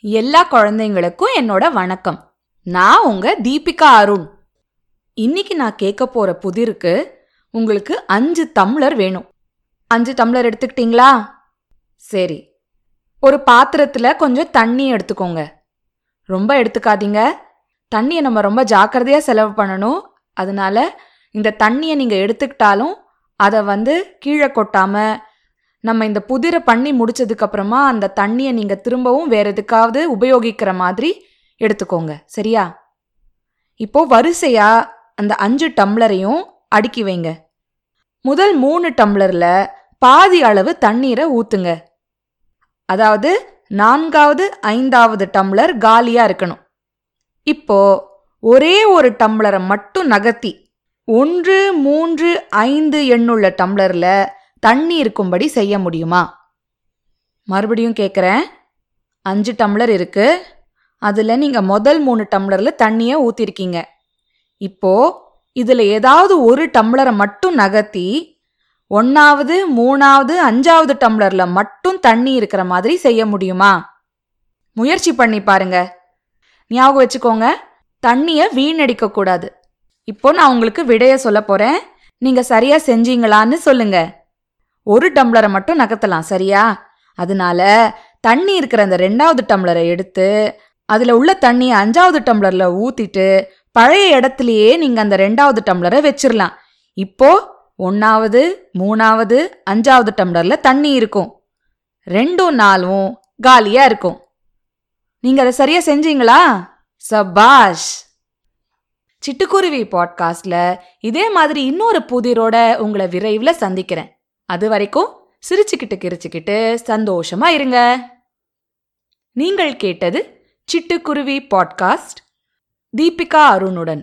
எல்லா குழந்தைங்களுக்கும் என்னோட வணக்கம். நான் உங்க தீபிகா அருண். இன்னைக்கு நான் கேட்க போற புதிருக்கு உங்களுக்கு அஞ்சு டம்ளர் வேணும். அஞ்சு டம்ளர் எடுத்துக்கிட்டீங்களா? சரி. ஒரு பாத்திரத்துல கொஞ்சம் தண்ணி எடுத்துக்கோங்க. ரொம்ப எடுத்துக்காதீங்க. தண்ணியை நம்ம ரொம்ப ஜாக்கிரதையா செலவு பண்ணணும். அதனால இந்த தண்ணியை நீங்க எடுத்துக்கிட்டாலும் அதை வந்து கீழே கொட்டாமல் நம்ம இந்த புதிரை பண்ணி முடிச்சதுக்கப்புறமா அந்த தண்ணியை நீங்கள் திரும்பவும் வேற எதுக்காவது உபயோகிக்கிற மாதிரி எடுத்துக்கோங்க. சரியா? இப்போ வரிசையா அந்த அஞ்சு டம்ளரையும் அடுக்கி வைங்க. முதல் மூணு டம்ளர்ல பாதி அளவு தண்ணீரை ஊத்துங்க. அதாவது நான்காவது ஐந்தாவது டம்ளர் காலியா இருக்கணும். இப்போ ஒரே ஒரு டம்ளரை மட்டும் நகர்த்தி ஒன்று மூன்று ஐந்து எண்ணுள்ள டம்ளரில் தண்ணி இருக்கும்படி செய்ய முடியுமா? மறுபடியும் கேட்குறேன் அஞ்சு டம்ளர் இருக்கு. அதில் நீங்கள் முதல் மூணு டம்ளரில் தண்ணியை ஊற்றிருக்கீங்க இப்போ இதில் ஏதாவது ஒரு டம்ளரை மட்டும் நகர்த்தி ஒன்றாவது மூணாவது அஞ்சாவது டம்ளரில் மட்டும் தண்ணி இருக்கிற மாதிரி செய்ய முடியுமா? முயற்சி பண்ணி பாருங்க. ஞாபகம் வச்சுக்கோங்க தண்ணியை வீணடிக்க கூடாது. இப்போ நான் உங்களுக்கு விடைய சொல்ல போறேன். நீங்க சரியா செஞ்சீங்களான்னு சொல்லுங்க. ஒரு டம்ளரை மட்டும் நகர்த்தலாம் சரியா? அதனால தண்ணி இருக்கிற அந்த ரெண்டாவது டம்ளரை எடுத்து அதில் உள்ள தண்ணியை அஞ்சாவது டம்ளரில் ஊற்றிட்டு பழைய இடத்துலையே நீங்கள் அந்த ரெண்டாவது டம்ளரை வச்சிடலாம் இப்போ ஒன்றாவது மூணாவது அஞ்சாவது டம்ளரில் தண்ணி இருக்கும். ரெண்டும் நாளும் காலியாக இருக்கும். நீங்கள் அதை சரியாக செஞ்சீங்களா? சபாஷ்! சிட்டுக்குருவி பாட்காஸ்டில் இதே மாதிரி இன்னொரு புதிரோட உங்களை விரைவில் சந்திக்கிறேன். அது வரைக்கும் சிரிச்சுக்கிட்டு கிரிச்சுக்கிட்டு சந்தோஷமா இருங்க. நீங்கள் கேட்டது சிட்டுக்குருவி பாட்காஸ்ட். தீபிகா அருணுடன்.